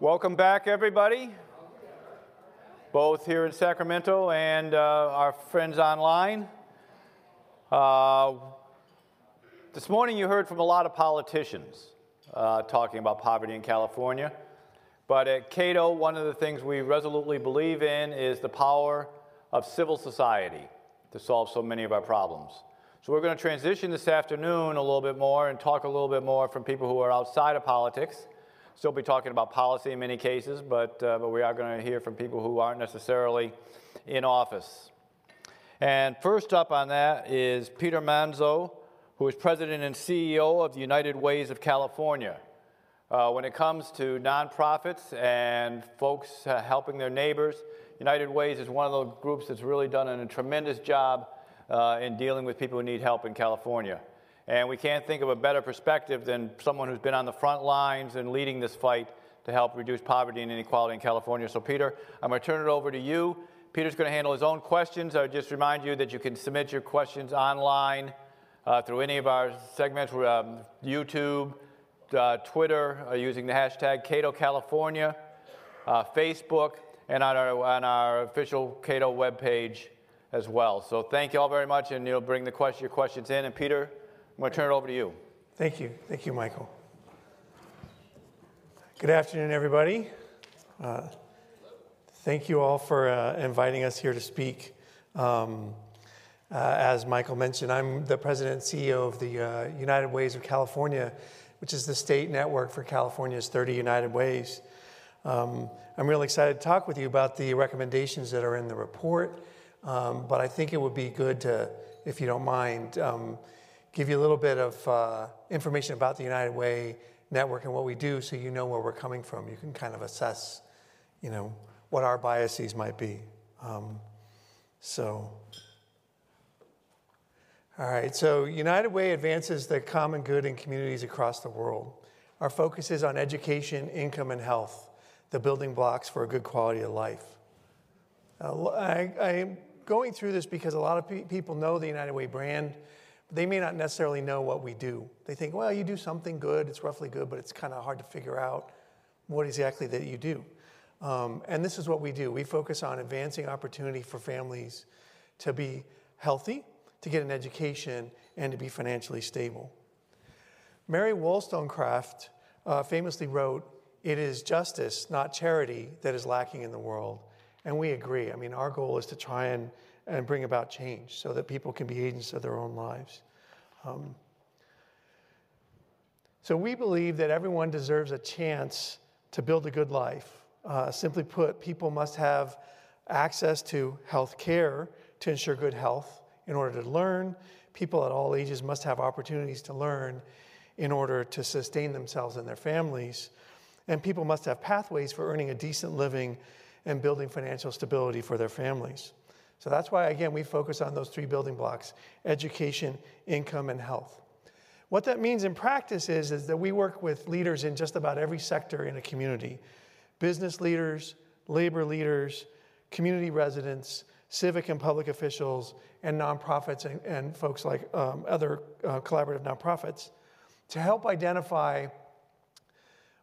Welcome back, everybody, both here in Sacramento and uh, our friends online. Uh, this morning, you heard from a lot of politicians uh, talking about poverty in California. But at Cato, one of the things we resolutely believe in is the power of civil society to solve so many of our problems. So we're going to transition this afternoon a little bit more and talk a little bit more from people who are outside of politics. Still be talking about policy in many cases, but, uh, but we are going to hear from people who aren't necessarily in office. And first up on that is Peter Manzo, who is president and CEO of the United Ways of California. Uh, when it comes to nonprofits and folks uh, helping their neighbors, United Ways is one of those groups that's really done a tremendous job uh, in dealing with people who need help in California. And we can't think of a better perspective than someone who's been on the front lines and leading this fight to help reduce poverty and inequality in California. So, Peter, I'm going to turn it over to you. Peter's going to handle his own questions. I would just remind you that you can submit your questions online uh, through any of our segments, um, YouTube, uh, Twitter, uh, using the hashtag Cato California, uh, Facebook, and on our, on our official Cato webpage as well. So thank you all very much, and you'll bring the question, your questions in. And Peter, I'm going to turn it over to you. Thank you. Thank you, Michael. Good afternoon, everybody. Uh, thank you all for uh, inviting us here to speak. Um, uh, as Michael mentioned, I'm the president and CEO of the uh, United Ways of California, which is the state network for California's 30 United Ways. Um, I'm really excited to talk with you about the recommendations that are in the report um, but I think it would be good to, if you don't mind, um, give you a little bit of uh, information about the United Way network and what we do so you know where we're coming from. You can kind of assess, you know, what our biases might be. Um, so, all right, so United Way advances the common good in communities across the world. Our focus is on education, income, and health, the building blocks for a good quality of life. Uh, I, I going through this because a lot of pe- people know the United Way brand, they may not necessarily know what we do. They think, well, you do something good, it's roughly good, but it's kind of hard to figure out what exactly that you do. Um, and this is what we do. We focus on advancing opportunity for families to be healthy, to get an education, and to be financially stable. Mary Wollstonecraft uh, famously wrote, It is justice, not charity, that is lacking in the world. And we agree. I mean, our goal is to try and, and bring about change so that people can be agents of their own lives. Um, so we believe that everyone deserves a chance to build a good life. Uh, simply put, people must have access to health care to ensure good health in order to learn. People at all ages must have opportunities to learn in order to sustain themselves and their families. And people must have pathways for earning a decent living and building financial stability for their families. So that's why, again, we focus on those three building blocks education, income, and health. What that means in practice is, is that we work with leaders in just about every sector in a community business leaders, labor leaders, community residents, civic and public officials, and nonprofits and, and folks like um, other uh, collaborative nonprofits to help identify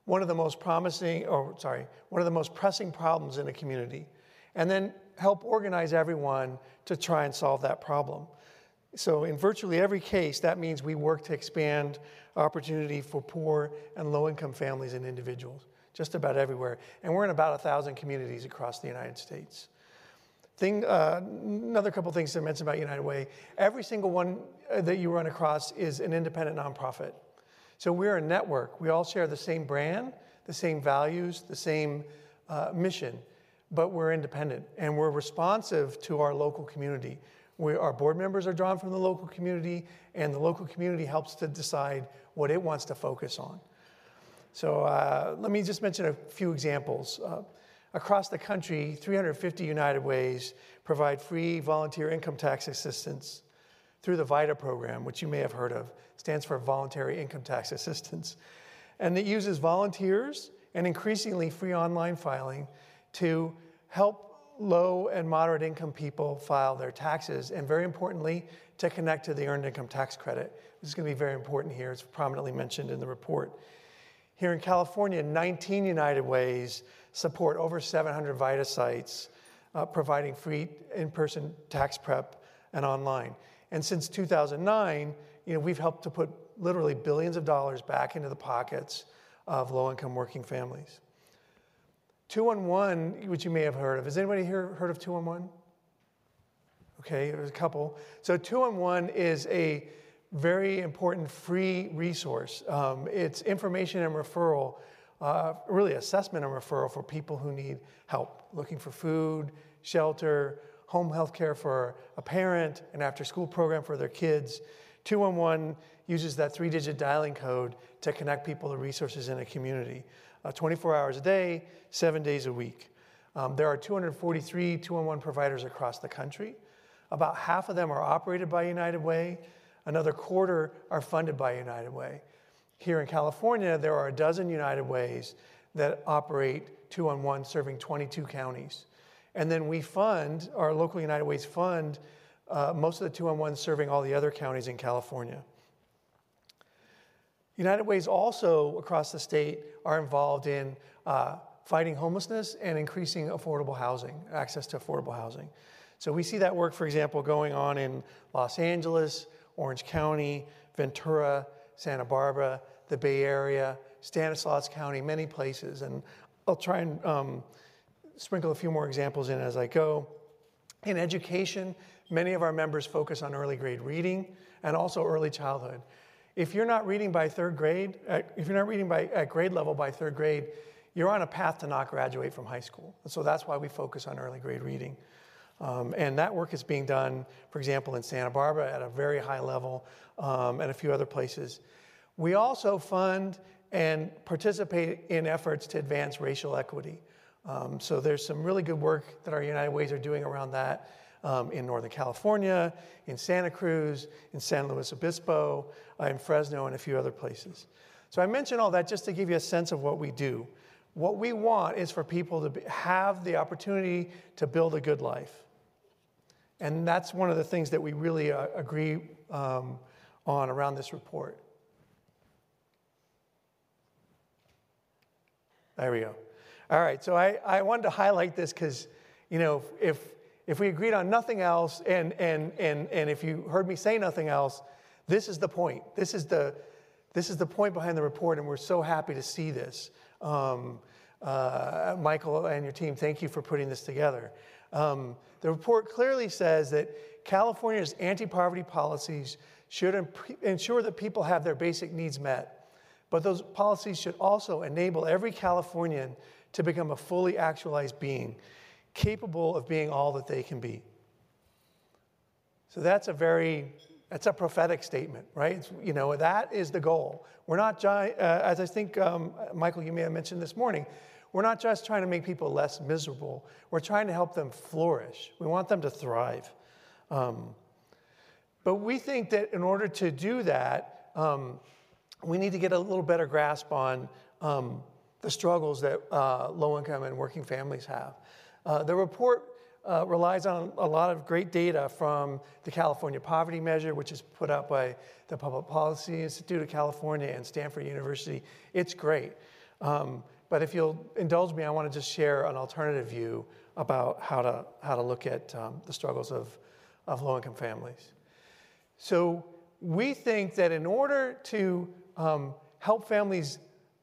one of the most promising, or sorry, one of the most pressing problems in a community, and then help organize everyone to try and solve that problem. So, in virtually every case, that means we work to expand opportunity for poor and low income families and individuals, just about everywhere. And we're in about a thousand communities across the United States. Thing, uh, another couple things to mention about United Way every single one uh, that you run across is an independent nonprofit. So we're a network. We all share the same brand, the same values, the same uh, mission, but we're independent and we're responsive to our local community. We, our board members are drawn from the local community, and the local community helps to decide what it wants to focus on. So uh, let me just mention a few examples. Uh, across the country, 350 United Ways provide free volunteer income tax assistance through the VITA program, which you may have heard of, stands for Voluntary Income Tax Assistance. And it uses volunteers and increasingly free online filing to help low and moderate income people file their taxes, and very importantly, to connect to the Earned Income Tax Credit. This is going to be very important here. It's prominently mentioned in the report. Here in California, 19 United Ways support over 700 VITA sites, uh, providing free in person tax prep and online. And since 2009, you know, we've helped to put literally billions of dollars back into the pockets of low income working families. 211, which you may have heard of. Has anybody here heard of 211? Okay, there's a couple. So 211 is a very important free resource. Um, it's information and referral, uh, really assessment and referral for people who need help, looking for food, shelter, home health care for a parent, an after school program for their kids. 211 uses that three digit dialing code to connect people to resources in a community uh, 24 hours a day, seven days a week. Um, there are 243 211 providers across the country. About half of them are operated by United Way, another quarter are funded by United Way. Here in California, there are a dozen United Ways that operate 211, serving 22 counties. And then we fund, our local United Ways fund, uh, most of the 211 serving all the other counties in California. United Ways also across the state are involved in uh, fighting homelessness and increasing affordable housing, access to affordable housing. So we see that work, for example, going on in Los Angeles, Orange County, Ventura, Santa Barbara, the Bay Area, Stanislaus County, many places. And I'll try and um, sprinkle a few more examples in as I go. In education, many of our members focus on early grade reading and also early childhood. If you're not reading by third grade, uh, if you're not reading by, at grade level by third grade, you're on a path to not graduate from high school. And so that's why we focus on early grade reading. Um, and that work is being done, for example, in Santa Barbara at a very high level um, and a few other places. We also fund and participate in efforts to advance racial equity. Um, so there's some really good work that our United Ways are doing around that um, in Northern California, in Santa Cruz, in San Luis Obispo, uh, in Fresno, and a few other places. So I mention all that just to give you a sense of what we do. What we want is for people to be, have the opportunity to build a good life. And that's one of the things that we really uh, agree um, on around this report. There we go. All right, so I, I wanted to highlight this because, you know, if, if we agreed on nothing else, and, and, and, and if you heard me say nothing else, this is the point. This is the, this is the point behind the report, and we're so happy to see this. Um, uh, Michael and your team, thank you for putting this together. Um, the report clearly says that California's anti poverty policies should imp- ensure that people have their basic needs met. But those policies should also enable every Californian to become a fully actualized being, capable of being all that they can be. So that's a very that's a prophetic statement, right? It's, you know, that is the goal. We're not, uh, as I think, um, Michael, you may have mentioned this morning, we're not just trying to make people less miserable, we're trying to help them flourish. We want them to thrive. Um, but we think that in order to do that, um, we need to get a little better grasp on um, the struggles that uh, low income and working families have. Uh, the report uh, relies on a lot of great data from the California Poverty Measure, which is put out by the Public Policy Institute of California and Stanford University. It's great. Um, but if you'll indulge me, I want to just share an alternative view about how to, how to look at um, the struggles of, of low income families. So, we think that in order to um, help families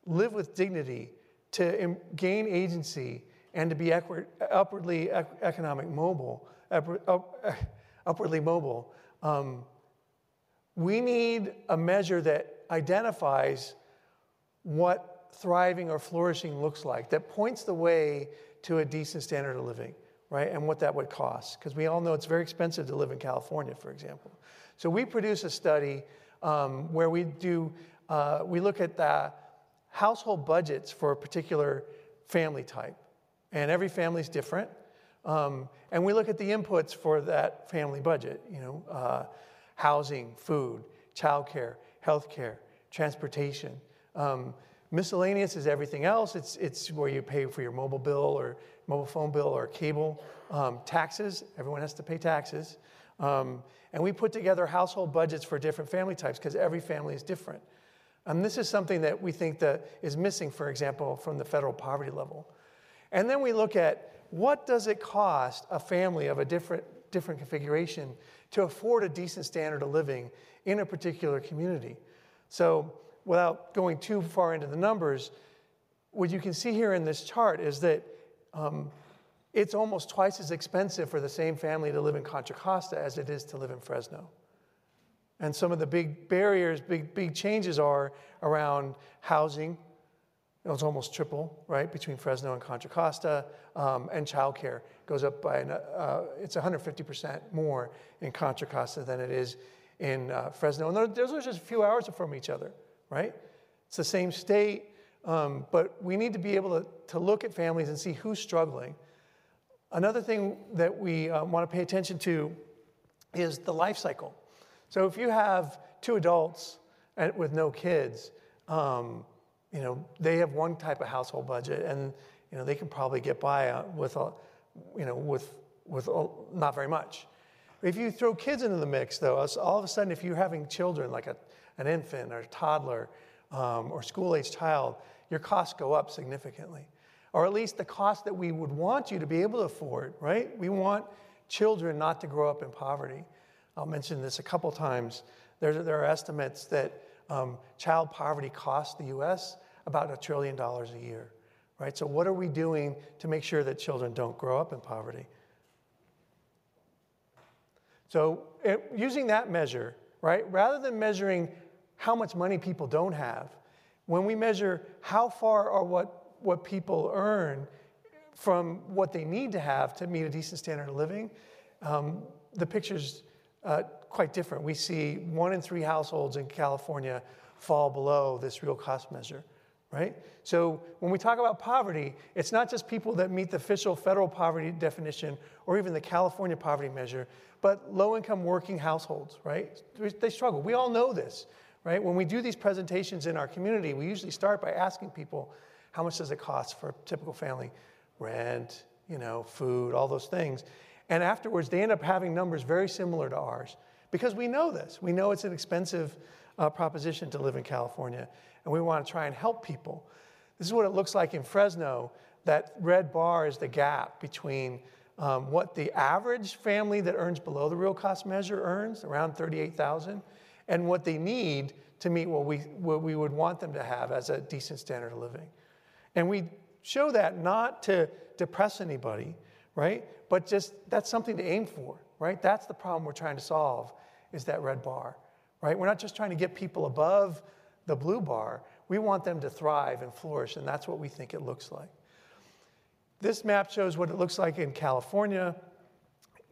live with dignity, to gain agency, and to be upwardly economic mobile, upwardly mobile, um, we need a measure that identifies what thriving or flourishing looks like, that points the way to a decent standard of living, right? And what that would cost. Because we all know it's very expensive to live in California, for example. So we produce a study um, where we do, uh, we look at the household budgets for a particular family type. And every family is different. Um, and we look at the inputs for that family budget, you know, uh, housing, food, childcare, healthcare, transportation. Um, Miscellaneous is everything else. It's, it's where you pay for your mobile bill or mobile phone bill or cable. Um, taxes, everyone has to pay taxes. Um, and we put together household budgets for different family types because every family is different. And this is something that we think that is missing, for example, from the federal poverty level. And then we look at what does it cost a family of a different, different configuration to afford a decent standard of living in a particular community. So without going too far into the numbers, what you can see here in this chart is that um, it's almost twice as expensive for the same family to live in Contra Costa as it is to live in Fresno. And some of the big barriers, big, big changes are around housing. It's almost triple, right, between Fresno and Contra Costa. Um, and childcare goes up by, an, uh, it's 150% more in Contra Costa than it is in uh, Fresno. And those are just a few hours from each other, right? It's the same state, um, but we need to be able to, to look at families and see who's struggling. Another thing that we uh, want to pay attention to is the life cycle. So if you have two adults and, with no kids, um, you know, they have one type of household budget, and you know they can probably get by uh, with a, you know, with with a, not very much. If you throw kids into the mix, though, all of a sudden, if you're having children like a, an infant or a toddler um, or school-age child, your costs go up significantly, or at least the cost that we would want you to be able to afford. Right? We want children not to grow up in poverty. I'll mention this a couple times. There, there are estimates that um, child poverty costs the US about a trillion dollars a year, right? So, what are we doing to make sure that children don't grow up in poverty? So, it, using that measure, right, rather than measuring how much money people don't have, when we measure how far or what, what people earn from what they need to have to meet a decent standard of living, um, the picture's uh, quite different. We see one in three households in California fall below this real cost measure, right? So when we talk about poverty, it's not just people that meet the official federal poverty definition or even the California poverty measure, but low income working households, right? They struggle. We all know this, right? When we do these presentations in our community, we usually start by asking people, how much does it cost for a typical family? Rent, you know, food, all those things. And afterwards, they end up having numbers very similar to ours because we know this. We know it's an expensive uh, proposition to live in California, and we want to try and help people. This is what it looks like in Fresno. That red bar is the gap between um, what the average family that earns below the real cost measure earns, around 38,000, and what they need to meet what we, what we would want them to have as a decent standard of living. And we show that not to depress anybody, right? But just that's something to aim for, right? That's the problem we're trying to solve is that red bar, right? We're not just trying to get people above the blue bar. We want them to thrive and flourish, and that's what we think it looks like. This map shows what it looks like in California.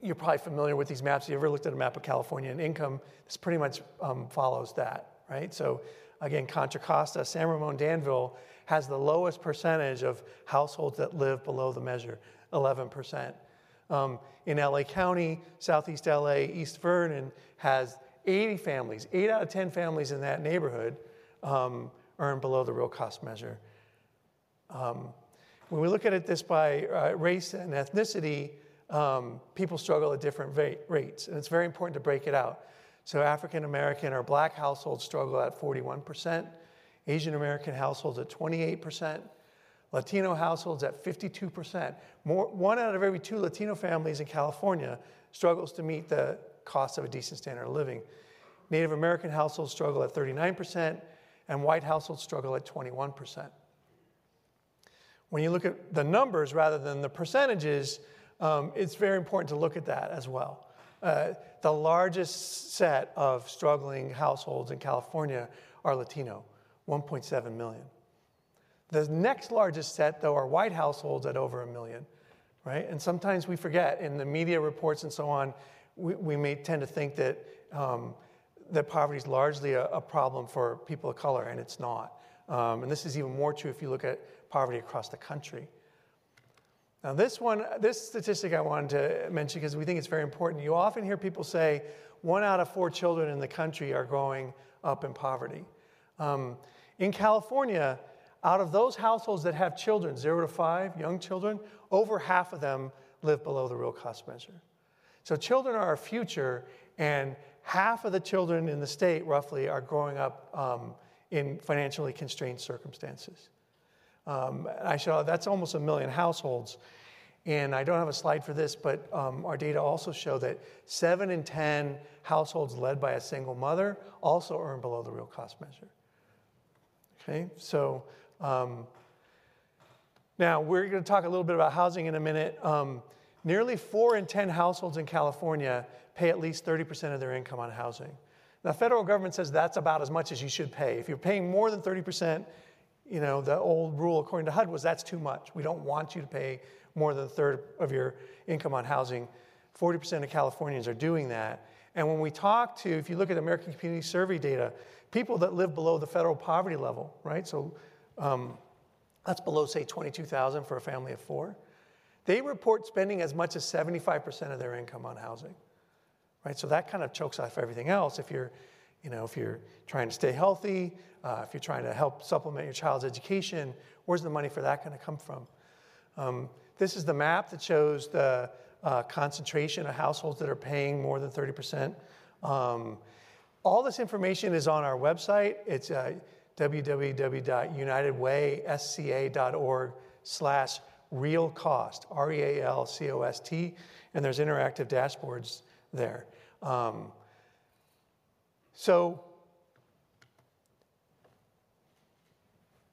You're probably familiar with these maps. If you ever looked at a map of California and income, this pretty much um, follows that, right? So again, Contra Costa, San Ramon, Danville has the lowest percentage of households that live below the measure. 11%. Um, in LA County, Southeast LA, East Vernon has 80 families, 8 out of 10 families in that neighborhood um, earn below the real cost measure. Um, when we look at it this by uh, race and ethnicity, um, people struggle at different va- rates, and it's very important to break it out. So, African American or black households struggle at 41%, Asian American households at 28%, Latino households at 52%. More, one out of every two Latino families in California struggles to meet the cost of a decent standard of living. Native American households struggle at 39%, and white households struggle at 21%. When you look at the numbers rather than the percentages, um, it's very important to look at that as well. Uh, the largest set of struggling households in California are Latino, 1.7 million. The next largest set, though, are white households at over a million, right? And sometimes we forget in the media reports and so on, we, we may tend to think that, um, that poverty is largely a, a, problem for people of color, and it's not. Um, and this is even more true if you look at poverty across the country. Now, this one, this statistic I wanted to mention because we think it's very important. You often hear people say one out of four children in the country are growing up in poverty. Um, in California, out of those households that have children, zero to five, young children, over half of them live below the real cost measure. So children are our future, and half of the children in the state, roughly, are growing up um, in financially constrained circumstances. Um, I show that's almost a million households. And I don't have a slide for this, but um, our data also show that seven in 10 households led by a single mother also earn below the real cost measure. Okay, so um, now we're going to talk a little bit about housing in a minute. Um, nearly four in 10 households in California pay at least 30% of their income on housing. Now, the federal government says that's about as much as you should pay. If you're paying more than 30%, you know, the old rule according to HUD was that's too much. We don't want you to pay more than a third of your income on housing. 40% of Californians are doing that. And when we talk to, if you look at American Community Survey data, people that live below the federal poverty level, right? So um, that's below, say, 22,000 for a family of four. They report spending as much as 75% of their income on housing, right? So that kind of chokes off everything else. If you're, you know, if you're trying to stay healthy, uh, if you're trying to help supplement your child's education, where's the money for that going to come from? Um, this is the map that shows the uh, concentration of households that are paying more than 30%. Um, all this information is on our website. It's uh, www.unitedwaysca.org slash real cost, R-E-A-L-C-O-S-T, and there's interactive dashboards there. Um, so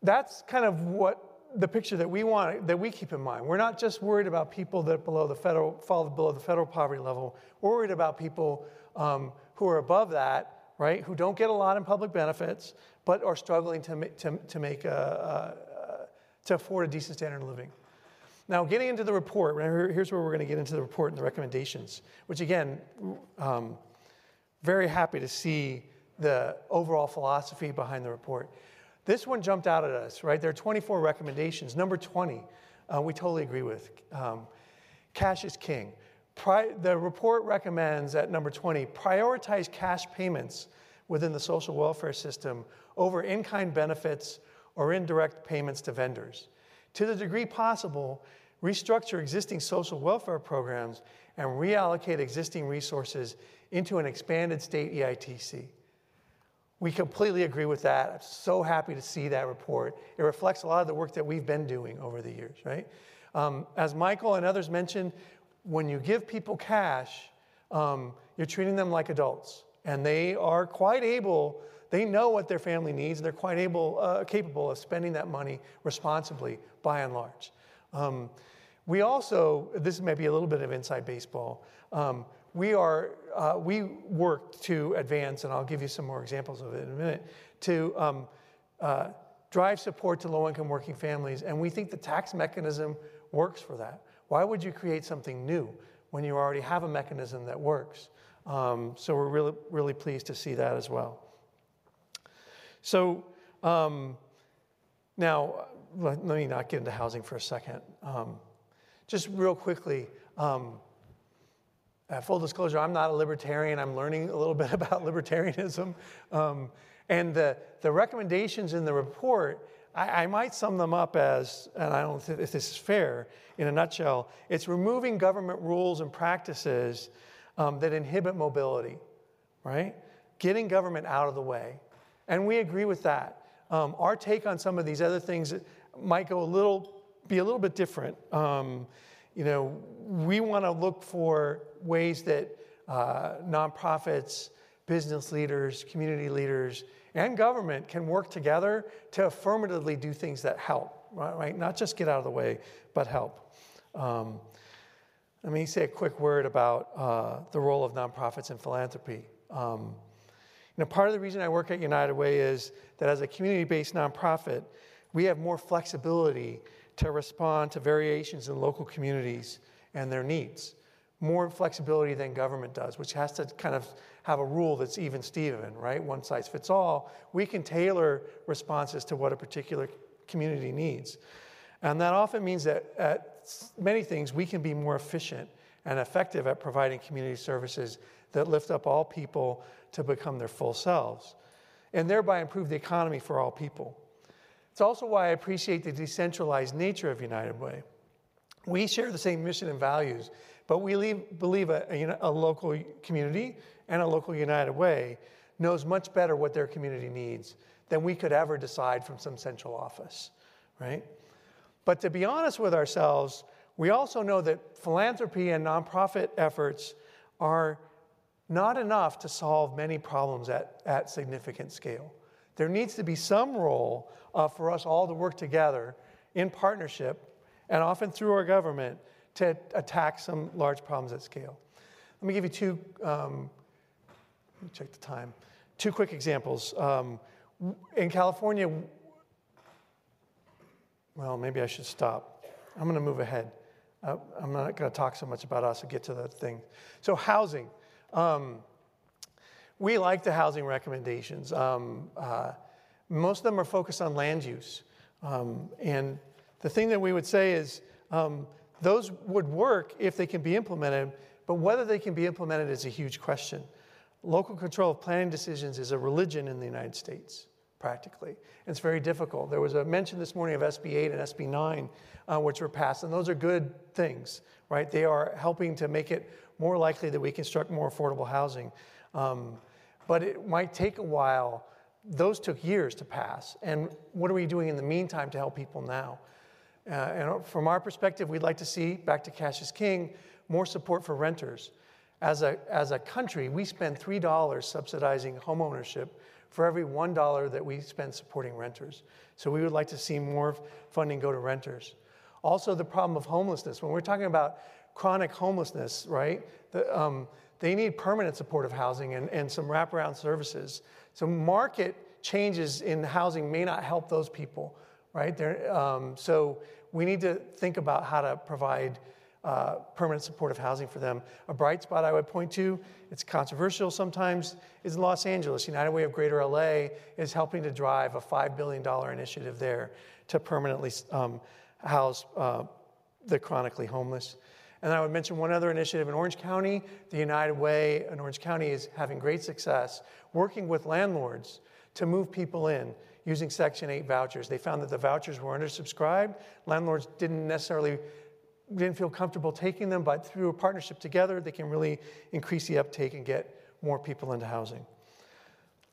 that's kind of what the picture that we want that we keep in mind. We're not just worried about people that below the federal fall below the federal poverty level. We're worried about people um, who are above that, right? Who don't get a lot in public benefits, but are struggling to to, to make a, a, to afford a decent standard of living. Now, getting into the report, here's where we're going to get into the report and the recommendations. Which again, um, very happy to see the overall philosophy behind the report. This one jumped out at us, right? There are 24 recommendations. Number 20, uh, we totally agree with. Um, cash is king. Pri- the report recommends at number 20 prioritize cash payments within the social welfare system over in kind benefits or indirect payments to vendors. To the degree possible, restructure existing social welfare programs and reallocate existing resources into an expanded state EITC. We completely agree with that. I'm so happy to see that report. It reflects a lot of the work that we've been doing over the years, right? Um, as Michael and others mentioned, when you give people cash, um, you're treating them like adults, and they are quite able. They know what their family needs, and they're quite able, uh, capable of spending that money responsibly, by and large. Um, we also, this may be a little bit of inside baseball. Um, we are uh, we work to advance, and I'll give you some more examples of it in a minute, to um, uh, drive support to low-income working families, and we think the tax mechanism works for that. Why would you create something new when you already have a mechanism that works? Um, so we're really really pleased to see that as well. So um, now let, me not get into housing for a second. Um, just real quickly. Um, full disclosure, I'm not a libertarian. I'm learning a little bit about libertarianism. Um, and the, the recommendations in the report, I, I, might sum them up as, and I don't know if this is fair, in a nutshell, it's removing government rules and practices um, that inhibit mobility, right? Getting government out of the way. And we agree with that. Um, our take on some of these other things might go a little, be a little bit different. Um, you know, we want to look for ways that uh, nonprofits, business leaders, community leaders, and government can work together to affirmatively do things that help, right? right? Not just get out of the way, but help. Um, let me say a quick word about uh, the role of nonprofits in philanthropy. Um, you know, part of the reason I work at United Way is that as a community based nonprofit, we have more flexibility to respond to variations in local communities and their needs. More flexibility than government does, which has to kind of have a rule that's even Steven, right? One size fits all. We can tailor responses to what a particular community needs. And that often means that at many things we can be more efficient and effective at providing community services that lift up all people to become their full selves and thereby improve the economy for all people. It's also why I appreciate the decentralized nature of United Way. We share the same mission and values, but we leave, believe a, a, a local community and a local United Way knows much better what their community needs than we could ever decide from some central office, right? But to be honest with ourselves, we also know that philanthropy and nonprofit efforts are not enough to solve many problems at, at significant scale. There needs to be some role uh, for us all to work together in partnership and often through our government to attack some large problems at scale. Let me give you two, um, let me check the time, two quick examples. Um, in California, well, maybe I should stop. I'm going to move ahead. Uh, I'm not going to talk so much about us and get to the thing. So, housing. Um, we like the housing recommendations. Um, uh, most of them are focused on land use. Um, and the thing that we would say is um, those would work if they can be implemented, but whether they can be implemented is a huge question. Local control of planning decisions is a religion in the United States, practically. It's very difficult. There was a mention this morning of SB 8 and SB 9, uh, which were passed, and those are good things, right? They are helping to make it more likely that we construct more affordable housing. Um, but it might take a while. Those took years to pass. And what are we doing in the meantime to help people now? Uh, and from our perspective, we'd like to see, back to cash is king, more support for renters. As a, as a country, we spend $3 subsidizing homeownership for every $1 that we spend supporting renters. So we would like to see more funding go to renters. Also, the problem of homelessness. When we're talking about chronic homelessness, right, the, um, they need permanent supportive housing and, and some wraparound services. So, market changes in housing may not help those people right? Um, so we need to think about how to provide uh, permanent supportive housing for them. A bright spot I would point to, it's controversial sometimes, is Los Angeles. United Way of Greater LA is helping to drive a $5 billion initiative there to permanently um, house uh, the chronically homeless. And I would mention one other initiative in Orange County. The United Way in Orange County is having great success working with landlords to move people in using Section 8 vouchers. They found that the vouchers were undersubscribed. Landlords didn't necessarily didn't feel comfortable taking them, but through a partnership together, they can really increase the uptake and get more people into housing.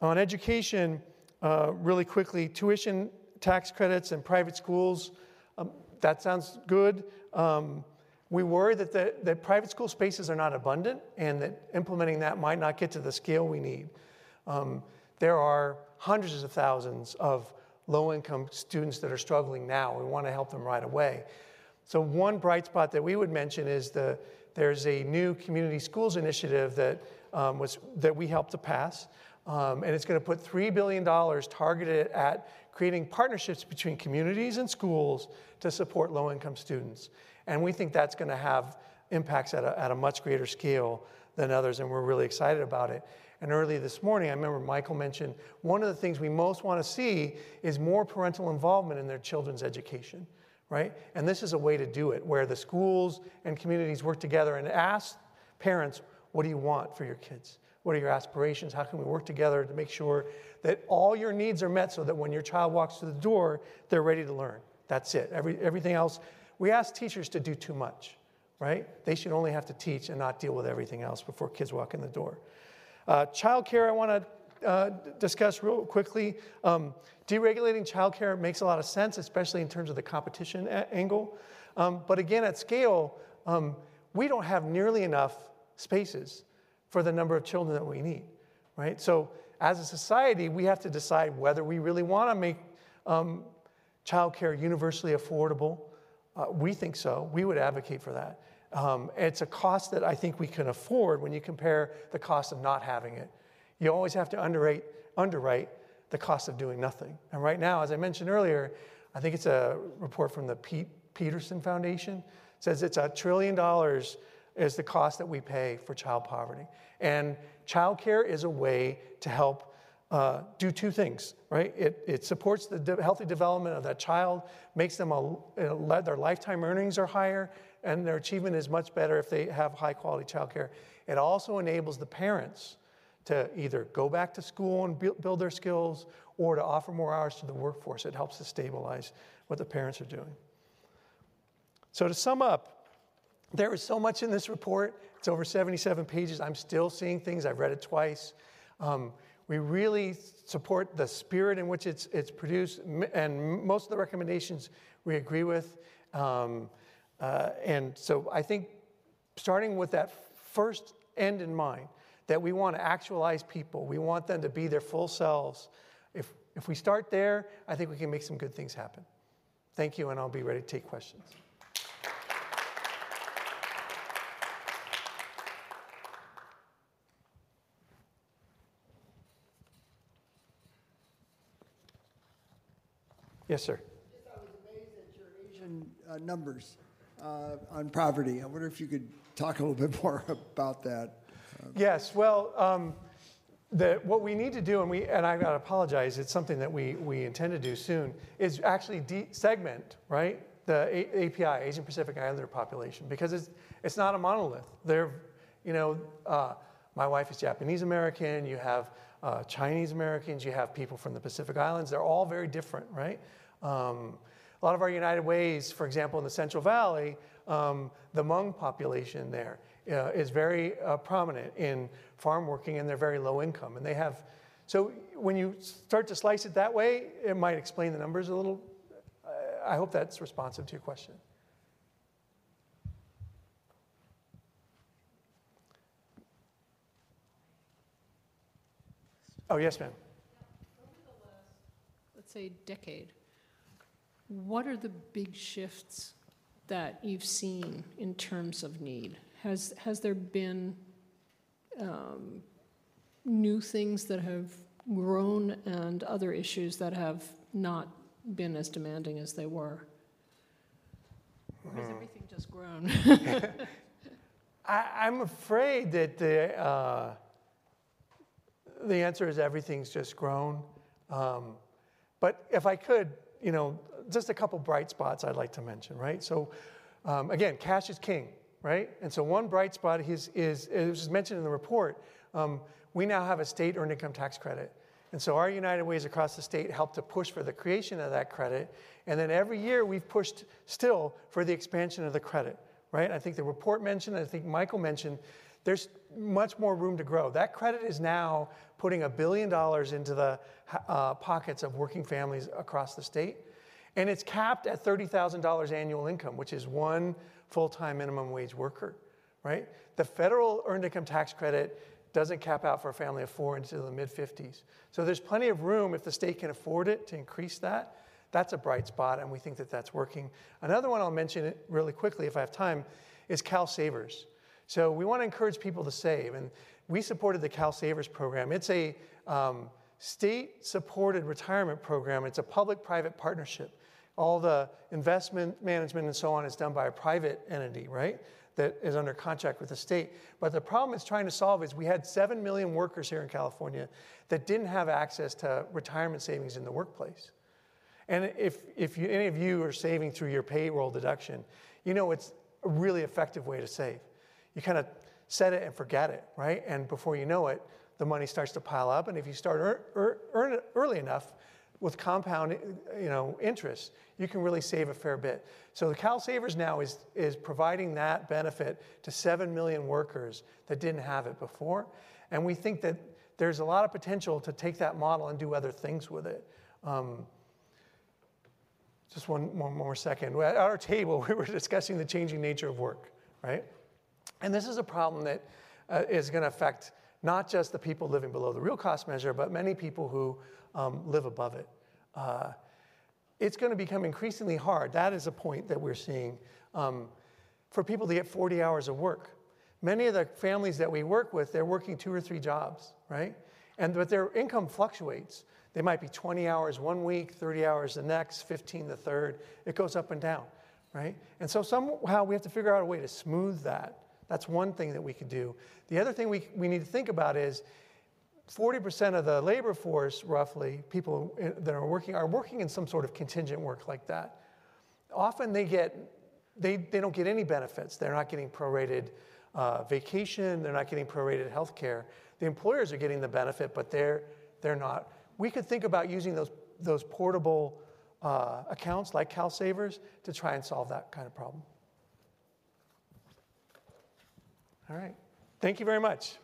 On education, uh, really quickly, tuition tax credits and private schools, um, that sounds good. Um, we worry that, the, that private school spaces are not abundant and that implementing that might not get to the scale we need. Um, there are hundreds of thousands of low income students that are struggling now. We want to help them right away. So, one bright spot that we would mention is the, there's a new community schools initiative that, um, was, that we helped to pass. Um, and it's going to put $3 billion targeted at creating partnerships between communities and schools to support low income students. And we think that's going to have impacts at a, at a much greater scale than others, and we're really excited about it. And early this morning, I remember Michael mentioned one of the things we most want to see is more parental involvement in their children's education, right? And this is a way to do it where the schools and communities work together and ask parents, what do you want for your kids? What are your aspirations? How can we work together to make sure that all your needs are met so that when your child walks through the door, they're ready to learn? That's it. Every, everything else, we ask teachers to do too much, right? They should only have to teach and not deal with everything else before kids walk in the door. Uh, childcare, I want to uh, discuss real quickly. Um, deregulating childcare makes a lot of sense, especially in terms of the competition a- angle. Um, but again, at scale, um, we don't have nearly enough spaces for the number of children that we need, right? So, as a society, we have to decide whether we really want to make um, childcare universally affordable. Uh, we think so. We would advocate for that. Um, it's a cost that I think we can afford when you compare the cost of not having it. You always have to underrate, underwrite the cost of doing nothing. And right now, as I mentioned earlier, I think it's a report from the Pete Peterson Foundation it says it's a trillion dollars is the cost that we pay for child poverty. And childcare is a way to help uh, do two things, right? It, it supports the de- healthy development of that child, makes them a, their lifetime earnings are higher, and their achievement is much better if they have high quality childcare. It also enables the parents to either go back to school and build their skills or to offer more hours to the workforce. It helps to stabilize what the parents are doing. So, to sum up, there is so much in this report. It's over 77 pages. I'm still seeing things. I've read it twice. Um, We really support the spirit in which it's, it's produced, and most of the recommendations we agree with. Um, uh, and so I think starting with that first end in mind, that we want to actualize people, we want them to be their full selves. If, if we start there, I think we can make some good things happen. Thank you, and I'll be ready to take questions. Yes, sir. I was amazed at your Asian uh, numbers uh, on poverty. I wonder if you could talk a little bit more about that. Yes, well, um, the, what we need to do, and, we, and I gotta apologize, it's something that we, we intend to do soon, is actually de- segment, right, the A- API, Asian Pacific Islander population, because it's, it's not a monolith. They're, you know, uh, my wife is Japanese American, you have uh, Chinese Americans, you have people from the Pacific Islands, they're all very different, right? Um, a lot of our United Ways, for example, in the Central Valley, um, the Hmong population there uh, is very uh, prominent in farm working and they're very low income. And they have, so when you start to slice it that way, it might explain the numbers a little. I hope that's responsive to your question. Oh, yes, ma'am. let's say, decade, what are the big shifts that you've seen in terms of need? Has, has there been um, new things that have grown and other issues that have not been as demanding as they were? Or has everything just grown? I, am afraid that the, uh, the answer is everything's just grown. Um, but if I could, you know, just a couple bright spots I'd like to mention, right? So, um, again, cash is king, right? And so, one bright spot is, is it was mentioned in the report, um, we now have a state earned income tax credit. And so, our United Ways across the state help to push for the creation of that credit. And then every year, we've pushed still for the expansion of the credit, right? I think the report mentioned, I think Michael mentioned, there's much more room to grow. That credit is now putting a billion dollars into the uh, pockets of working families across the state. And it's capped at $30,000 annual income, which is one full time minimum wage worker, right? The federal earned income tax credit doesn't cap out for a family of four into the mid 50s. So there's plenty of room if the state can afford it to increase that. That's a bright spot, and we think that that's working. Another one I'll mention really quickly if I have time is CalSavers. So we want to encourage people to save, and we supported the CalSavers program. It's a um, state supported retirement program, it's a public private partnership all the investment management and so on is done by a private entity, right? That is under contract with the state. But the problem it's trying to solve is we had 7 million workers here in California that didn't have access to retirement savings in the workplace. And if, if you, any of you are saving through your payroll deduction, you know it's a really effective way to save. You kind of set it and forget it, right? And before you know it, the money starts to pile up. And if you start earn, earn, early enough, with compound you know, interest, you can really save a fair bit. So the CalSavers now is, is providing that benefit to 7 million workers that didn't have it before. And we think that there's a lot of potential to take that model and do other things with it. Um, just one, one more second. At our table, we were discussing the changing nature of work, right? And this is a problem that uh, is going to affect not just the people living below the real cost measure, but many people who um, live above it. Uh, it's going to become increasingly hard. That is a point that we're seeing um, for people to get 40 hours of work. Many of the families that we work with, they're working two or three jobs, right? And but their income fluctuates. They might be 20 hours one week, 30 hours the next, 15 the third. It goes up and down, right? And so somehow we have to figure out a way to smooth that. That's one thing that we could do. The other thing we, we need to think about is 40% of the labor force, roughly, people that are working, are working in some sort of contingent work like that. Often they get, they, they don't get any benefits. They're not getting prorated uh, vacation, they're not getting prorated health care. The employers are getting the benefit, but they're, they're not. We could think about using those, those portable uh, accounts like CalSavers to try and solve that kind of problem. All right. Thank you very much.